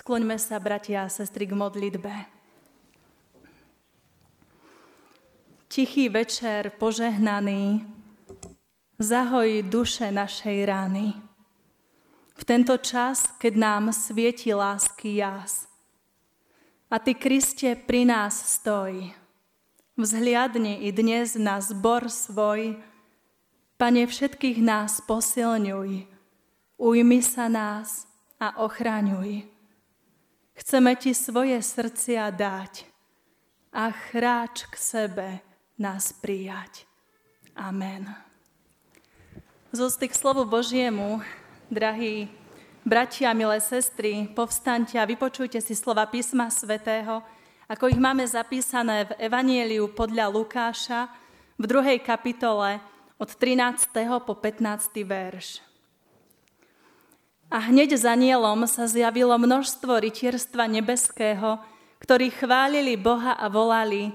Skloňme sa, bratia a sestry, k modlitbe. Tichý večer požehnaný, zahoj duše našej rány. V tento čas, keď nám svieti lásky jas. A Ty, Kriste, pri nás stoj. Vzhliadni i dnes na zbor svoj, Pane, všetkých nás posilňuj, ujmi sa nás a ochraňuj. Chceme ti svoje srdcia dať a chráč k sebe nás prijať. Amen. Z k slovu Božiemu, drahí bratia, milé sestry, povstaňte a vypočujte si slova písma svätého, ako ich máme zapísané v Evanieliu podľa Lukáša v druhej kapitole od 13. po 15. verš. A hneď za nielom sa zjavilo množstvo rytierstva nebeského, ktorí chválili Boha a volali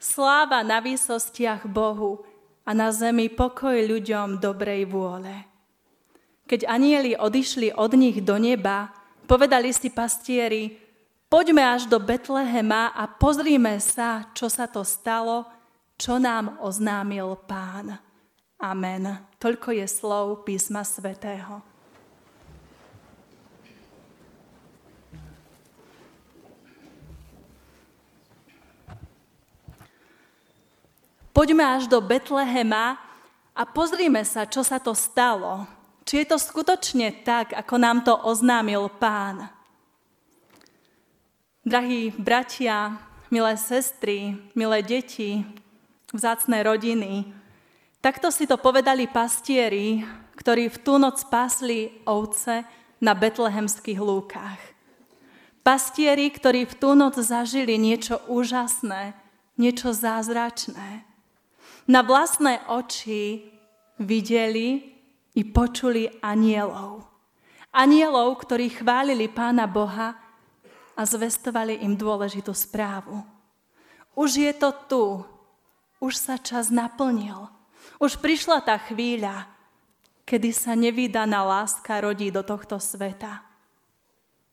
Sláva na výsostiach Bohu a na zemi pokoj ľuďom dobrej vôle. Keď anieli odišli od nich do neba, povedali si pastieri, poďme až do Betlehema a pozrime sa, čo sa to stalo, čo nám oznámil pán. Amen. Toľko je slov písma svätého. Poďme až do Betlehema a pozrime sa, čo sa to stalo. Či je to skutočne tak, ako nám to oznámil pán. Drahí bratia, milé sestry, milé deti, vzácné rodiny, takto si to povedali pastieri, ktorí v tú noc pásli ovce na betlehemských lúkach. Pastieri, ktorí v tú noc zažili niečo úžasné, niečo zázračné na vlastné oči videli i počuli anielov. Anielov, ktorí chválili Pána Boha a zvestovali im dôležitú správu. Už je to tu, už sa čas naplnil, už prišla tá chvíľa, kedy sa nevydaná láska rodí do tohto sveta.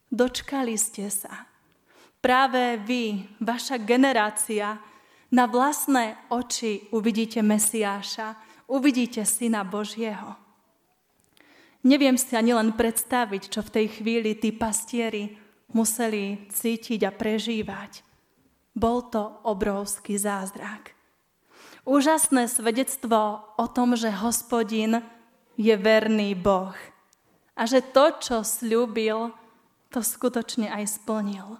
Dočkali ste sa. Práve vy, vaša generácia, na vlastné oči uvidíte Mesiáša, uvidíte Syna Božieho. Neviem si ani len predstaviť, čo v tej chvíli tí pastieri museli cítiť a prežívať. Bol to obrovský zázrak. Úžasné svedectvo o tom, že hospodin je verný Boh a že to, čo slúbil, to skutočne aj splnil.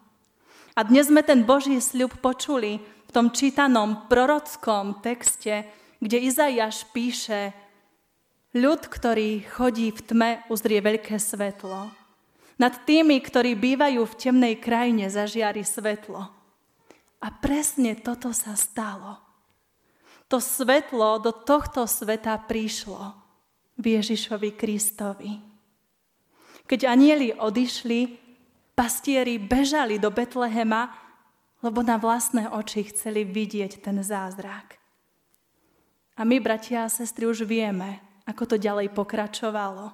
A dnes sme ten Boží sľub počuli v tom čítanom prorockom texte, kde Izajaš píše, ľud, ktorý chodí v tme, uzrie veľké svetlo. Nad tými, ktorí bývajú v temnej krajine, zažiari svetlo. A presne toto sa stalo. To svetlo do tohto sveta prišlo v Ježišovi Kristovi. Keď anieli odišli, pastieri bežali do Betlehema lebo na vlastné oči chceli vidieť ten zázrak. A my, bratia a sestry, už vieme, ako to ďalej pokračovalo.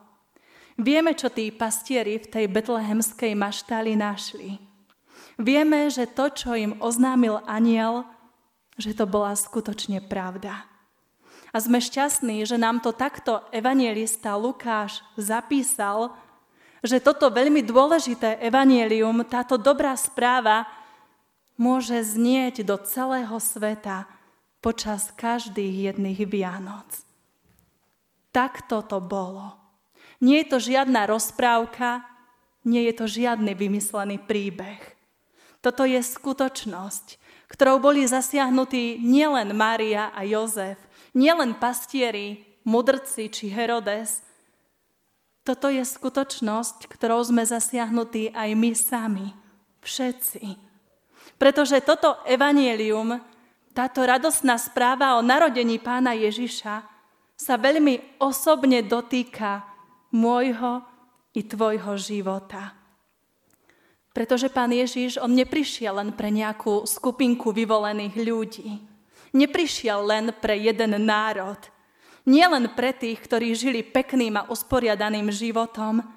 Vieme, čo tí pastieri v tej betlehemskej maštáli našli. Vieme, že to, čo im oznámil aniel, že to bola skutočne pravda. A sme šťastní, že nám to takto evangelista Lukáš zapísal, že toto veľmi dôležité evanielium, táto dobrá správa môže znieť do celého sveta počas každých jedných Vianoc. Takto to bolo. Nie je to žiadna rozprávka, nie je to žiadny vymyslený príbeh. Toto je skutočnosť, ktorou boli zasiahnutí nielen Mária a Jozef, nielen pastieri, mudrci či Herodes. Toto je skutočnosť, ktorou sme zasiahnutí aj my sami, všetci. Pretože toto evanielium, táto radosná správa o narodení pána Ježiša sa veľmi osobne dotýka môjho i tvojho života. Pretože pán Ježiš, on neprišiel len pre nejakú skupinku vyvolených ľudí. Neprišiel len pre jeden národ. Nie len pre tých, ktorí žili pekným a usporiadaným životom,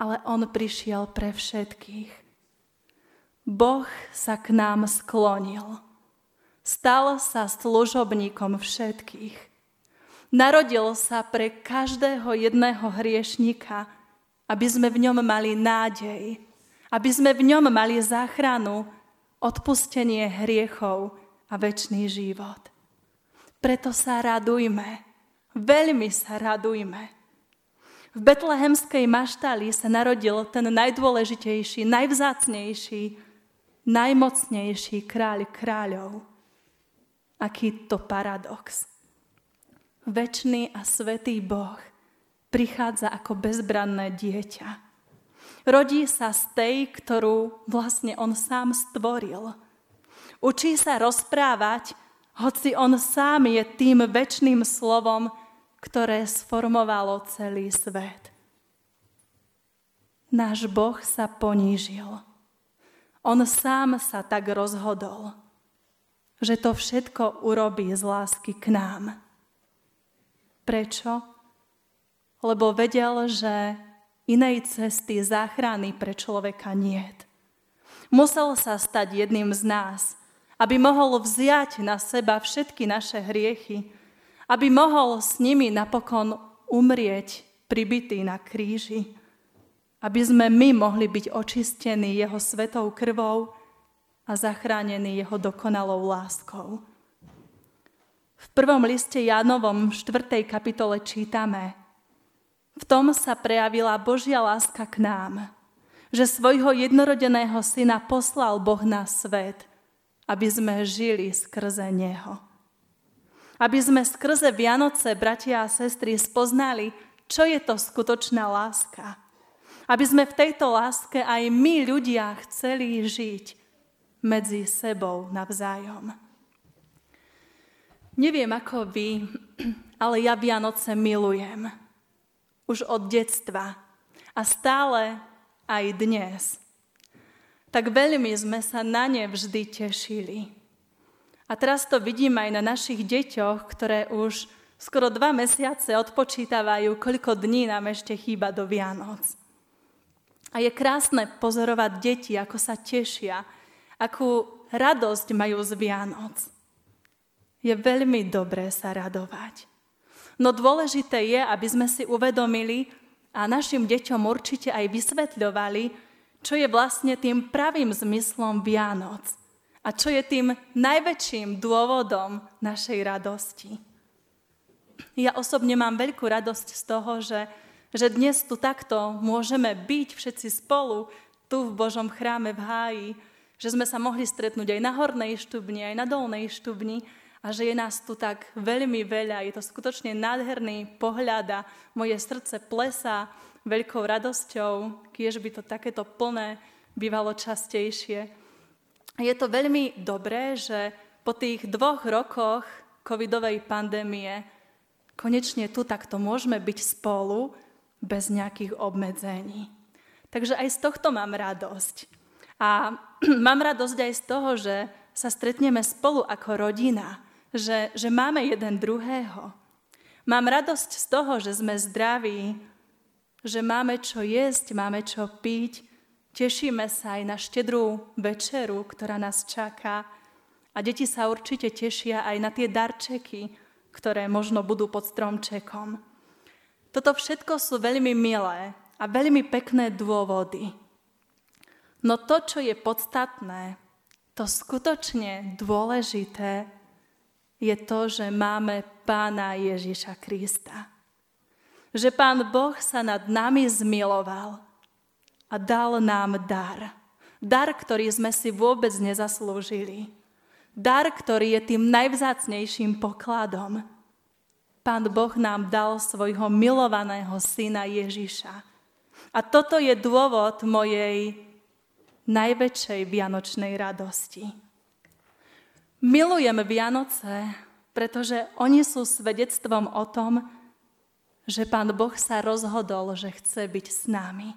ale on prišiel pre všetkých. Boh sa k nám sklonil. Stal sa služobníkom všetkých. Narodil sa pre každého jedného hriešnika, aby sme v ňom mali nádej, aby sme v ňom mali záchranu, odpustenie hriechov a väčší život. Preto sa radujme, veľmi sa radujme. V betlehemskej maštali sa narodil ten najdôležitejší, najvzácnejší, najmocnejší kráľ kráľov. Aký to paradox. Večný a svetý Boh prichádza ako bezbranné dieťa. Rodí sa z tej, ktorú vlastne on sám stvoril. Učí sa rozprávať, hoci on sám je tým väčšným slovom, ktoré sformovalo celý svet. Náš Boh sa ponížil. On sám sa tak rozhodol, že to všetko urobí z lásky k nám. Prečo? Lebo vedel, že inej cesty záchrany pre človeka niet. Musel sa stať jedným z nás, aby mohol vziať na seba všetky naše hriechy aby mohol s nimi napokon umrieť pribitý na kríži, aby sme my mohli byť očistení jeho svetou krvou a zachránení jeho dokonalou láskou. V prvom liste Jánovom 4. kapitole čítame V tom sa prejavila Božia láska k nám, že svojho jednorodeného syna poslal Boh na svet, aby sme žili skrze Neho. Aby sme skrze Vianoce, bratia a sestry, spoznali, čo je to skutočná láska. Aby sme v tejto láske aj my ľudia chceli žiť medzi sebou navzájom. Neviem ako vy, ale ja Vianoce milujem. Už od detstva. A stále aj dnes. Tak veľmi sme sa na ne vždy tešili. A teraz to vidím aj na našich deťoch, ktoré už skoro dva mesiace odpočítavajú, koľko dní nám ešte chýba do Vianoc. A je krásne pozorovať deti, ako sa tešia, akú radosť majú z Vianoc. Je veľmi dobré sa radovať. No dôležité je, aby sme si uvedomili a našim deťom určite aj vysvetľovali, čo je vlastne tým pravým zmyslom Vianoc – a čo je tým najväčším dôvodom našej radosti. Ja osobne mám veľkú radosť z toho, že, že dnes tu takto môžeme byť všetci spolu tu v Božom chráme v háji, že sme sa mohli stretnúť aj na hornej štubni, aj na dolnej štubni a že je nás tu tak veľmi veľa. Je to skutočne nádherný pohľad a moje srdce plesá veľkou radosťou, kiež by to takéto plné bývalo častejšie. Je to veľmi dobré, že po tých dvoch rokoch covidovej pandémie konečne tu takto môžeme byť spolu bez nejakých obmedzení. Takže aj z tohto mám radosť. A mám radosť aj z toho, že sa stretneme spolu ako rodina, že, že máme jeden druhého. Mám radosť z toho, že sme zdraví, že máme čo jesť, máme čo piť, Tešíme sa aj na štedrú večeru, ktorá nás čaká. A deti sa určite tešia aj na tie darčeky, ktoré možno budú pod stromčekom. Toto všetko sú veľmi milé a veľmi pekné dôvody. No to, čo je podstatné, to skutočne dôležité, je to, že máme Pána Ježiša Krista. Že Pán Boh sa nad nami zmiloval a dal nám dar. Dar, ktorý sme si vôbec nezaslúžili. Dar, ktorý je tým najvzácnejším pokladom. Pán Boh nám dal svojho milovaného syna Ježiša. A toto je dôvod mojej najväčšej vianočnej radosti. Milujem Vianoce, pretože oni sú svedectvom o tom, že Pán Boh sa rozhodol, že chce byť s nami.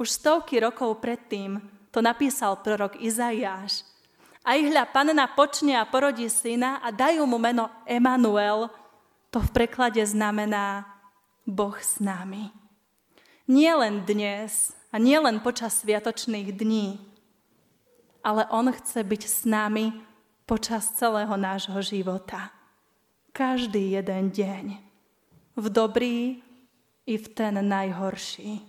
Už stovky rokov predtým to napísal prorok Izaiáš. A hľa panna počne a porodí syna a dajú mu meno Emanuel. To v preklade znamená Boh s nami. Nie len dnes a nie len počas sviatočných dní, ale On chce byť s nami počas celého nášho života. Každý jeden deň. V dobrý i v ten najhorší.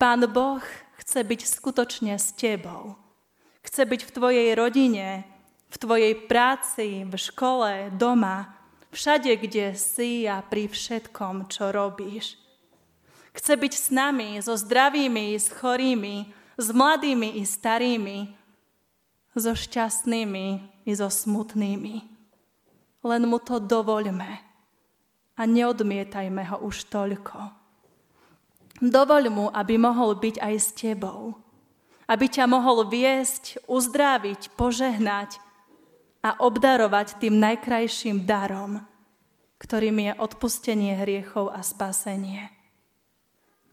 Pán Boh chce byť skutočne s tebou. Chce byť v tvojej rodine, v tvojej práci, v škole, doma, všade, kde si a pri všetkom, čo robíš. Chce byť s nami, so zdravými, s chorými, s mladými i starými, so šťastnými i so smutnými. Len mu to dovoľme a neodmietajme ho už toľko. Dovoľ mu, aby mohol byť aj s tebou. Aby ťa mohol viesť, uzdraviť, požehnať a obdarovať tým najkrajším darom, ktorým je odpustenie hriechov a spasenie.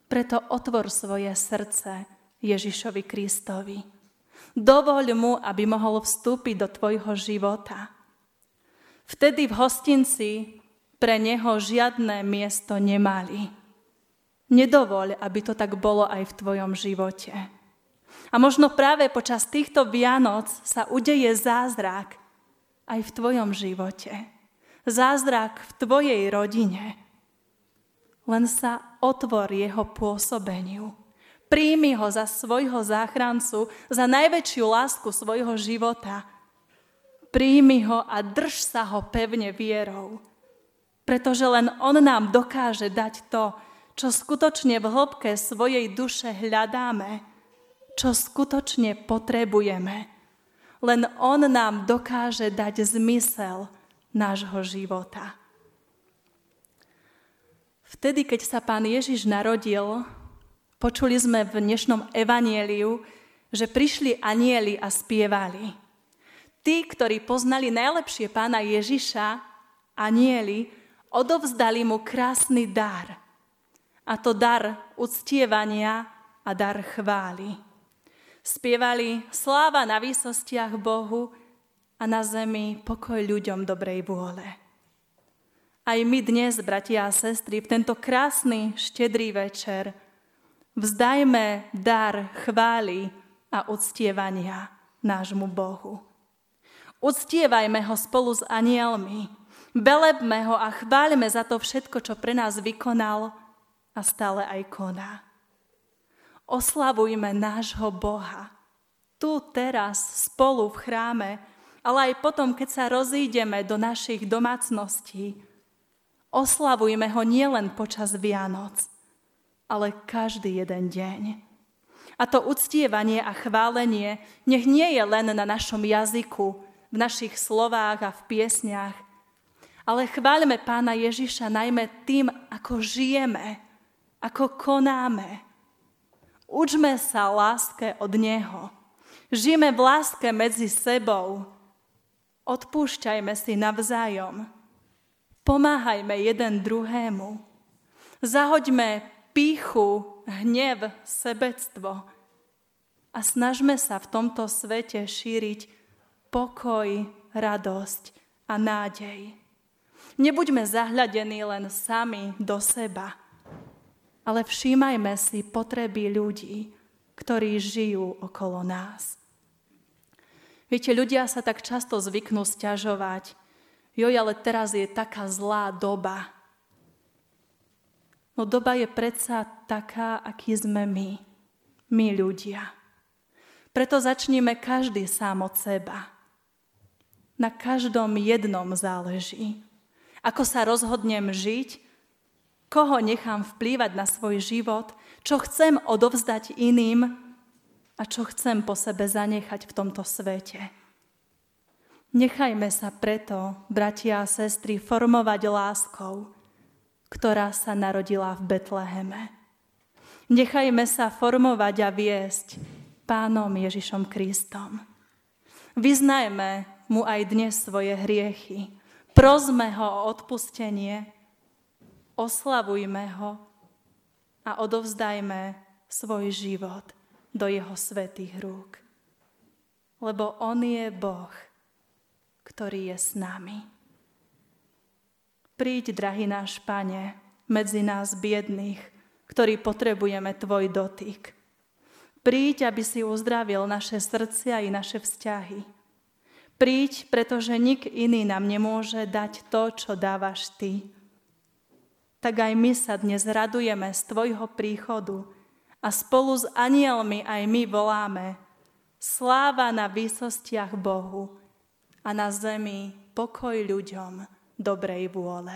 Preto otvor svoje srdce Ježišovi Kristovi Dovoľ mu, aby mohol vstúpiť do tvojho života. Vtedy v hostinci pre neho žiadne miesto nemali. Nedovoľ, aby to tak bolo aj v tvojom živote. A možno práve počas týchto Vianoc sa udeje zázrak aj v tvojom živote. Zázrak v tvojej rodine. Len sa otvor jeho pôsobeniu. Príjmi ho za svojho záchrancu, za najväčšiu lásku svojho života. Príjmi ho a drž sa ho pevne vierou. Pretože len on nám dokáže dať to, čo skutočne v hĺbke svojej duše hľadáme, čo skutočne potrebujeme. Len on nám dokáže dať zmysel nášho života. Vtedy, keď sa pán Ježiš narodil, Počuli sme v dnešnom evanieliu, že prišli anieli a spievali. Tí, ktorí poznali najlepšie pána Ježiša, anieli, odovzdali mu krásny dar. A to dar uctievania a dar chvály. Spievali sláva na výsostiach Bohu a na zemi pokoj ľuďom dobrej vôle. Aj my dnes, bratia a sestry, v tento krásny, štedrý večer – Vzdajme dar chvály a uctievania nášmu Bohu. Uctievajme ho spolu s anielmi, belebme ho a chváľme za to všetko, čo pre nás vykonal a stále aj koná. Oslavujme nášho Boha, tu teraz spolu v chráme, ale aj potom, keď sa rozídeme do našich domácností. Oslavujme ho nielen počas Vianoc, ale každý jeden deň. A to uctievanie a chválenie nech nie je len na našom jazyku, v našich slovách a v piesniach, ale chváľme pána Ježiša najmä tým, ako žijeme, ako konáme. Učme sa láske od Neho. Žijeme v láske medzi sebou. Odpúšťajme si navzájom. Pomáhajme jeden druhému. Zahoďme píchu, hnev, sebectvo. A snažme sa v tomto svete šíriť pokoj, radosť a nádej. Nebuďme zahľadení len sami do seba, ale všímajme si potreby ľudí, ktorí žijú okolo nás. Viete, ľudia sa tak často zvyknú stiažovať. Joj, ale teraz je taká zlá doba. No doba je predsa taká, aký sme my, my ľudia. Preto začníme každý sám od seba. Na každom jednom záleží. Ako sa rozhodnem žiť, koho nechám vplývať na svoj život, čo chcem odovzdať iným a čo chcem po sebe zanechať v tomto svete. Nechajme sa preto, bratia a sestry, formovať láskou, ktorá sa narodila v Betleheme. Nechajme sa formovať a viesť Pánom Ježišom Kristom. Vyznajme mu aj dnes svoje hriechy. Prosme ho o odpustenie, oslavujme ho a odovzdajme svoj život do jeho svetých rúk. Lebo on je Boh, ktorý je s nami. Príď, drahý náš Pane, medzi nás biedných ktorí potrebujeme Tvoj dotyk. Príď, aby si uzdravil naše srdcia i naše vzťahy. Príď, pretože nik iný nám nemôže dať to, čo dávaš Ty. Tak aj my sa dnes radujeme z Tvojho príchodu a spolu s anielmi aj my voláme Sláva na výsostiach Bohu a na zemi pokoj ľuďom dobrej vôle.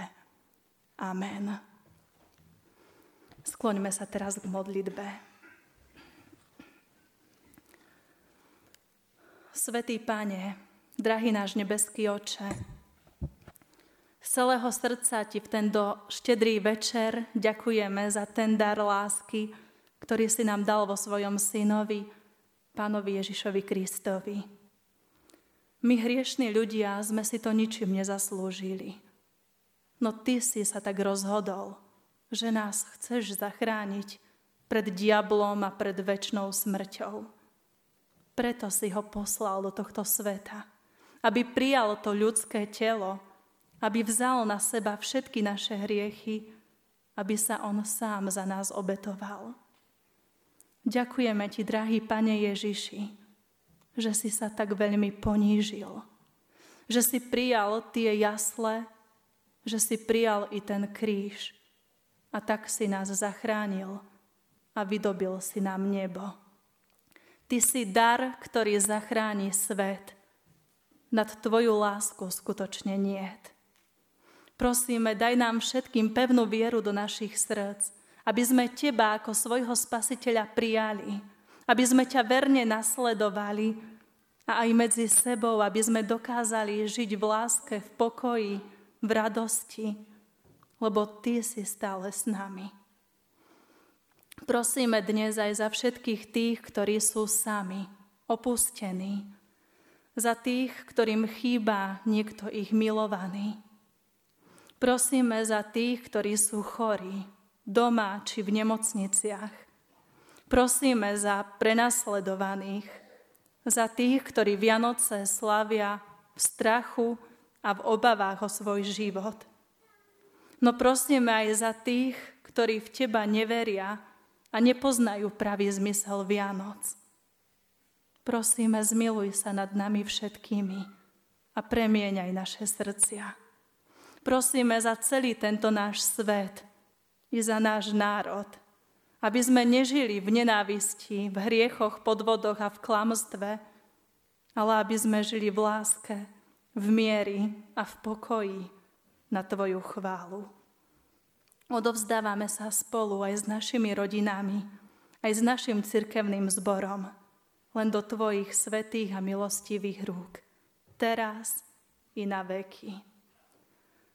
Amen. Skloňme sa teraz k modlitbe. Svetý Pane, drahý náš nebeský oče, celého srdca Ti v tento štedrý večer ďakujeme za ten dar lásky, ktorý si nám dal vo svojom synovi, pánovi Ježišovi Kristovi. My hriešní ľudia sme si to ničím nezaslúžili. No Ty si sa tak rozhodol, že nás chceš zachrániť pred diablom a pred väčšnou smrťou. Preto si ho poslal do tohto sveta, aby prijal to ľudské telo, aby vzal na seba všetky naše hriechy, aby sa on sám za nás obetoval. Ďakujeme ti, drahý Pane Ježiši, že si sa tak veľmi ponížil, že si prijal tie jasle, že si prijal i ten kríž a tak si nás zachránil a vydobil si nám nebo. Ty si dar, ktorý zachráni svet. Nad Tvoju lásku skutočne niet. Prosíme, daj nám všetkým pevnú vieru do našich srdc, aby sme Teba ako svojho spasiteľa prijali, aby sme ťa verne nasledovali a aj medzi sebou, aby sme dokázali žiť v láske, v pokoji, v radosti, lebo Ty si stále s nami. Prosíme dnes aj za všetkých tých, ktorí sú sami, opustení. Za tých, ktorým chýba niekto ich milovaný. Prosíme za tých, ktorí sú chorí, doma či v nemocniciach. Prosíme za prenasledovaných, za tých, ktorí Vianoce slavia v strachu a v obavách o svoj život. No prosíme aj za tých, ktorí v Teba neveria, a nepoznajú pravý zmysel Vianoc. Prosíme, zmiluj sa nad nami všetkými a premieňaj naše srdcia. Prosíme za celý tento náš svet i za náš národ, aby sme nežili v nenávisti, v hriechoch, podvodoch a v klamstve, ale aby sme žili v láske, v miery a v pokoji na Tvoju chválu. Odovzdávame sa spolu aj s našimi rodinami, aj s našim cirkevným zborom, len do Tvojich svetých a milostivých rúk, teraz i na veky.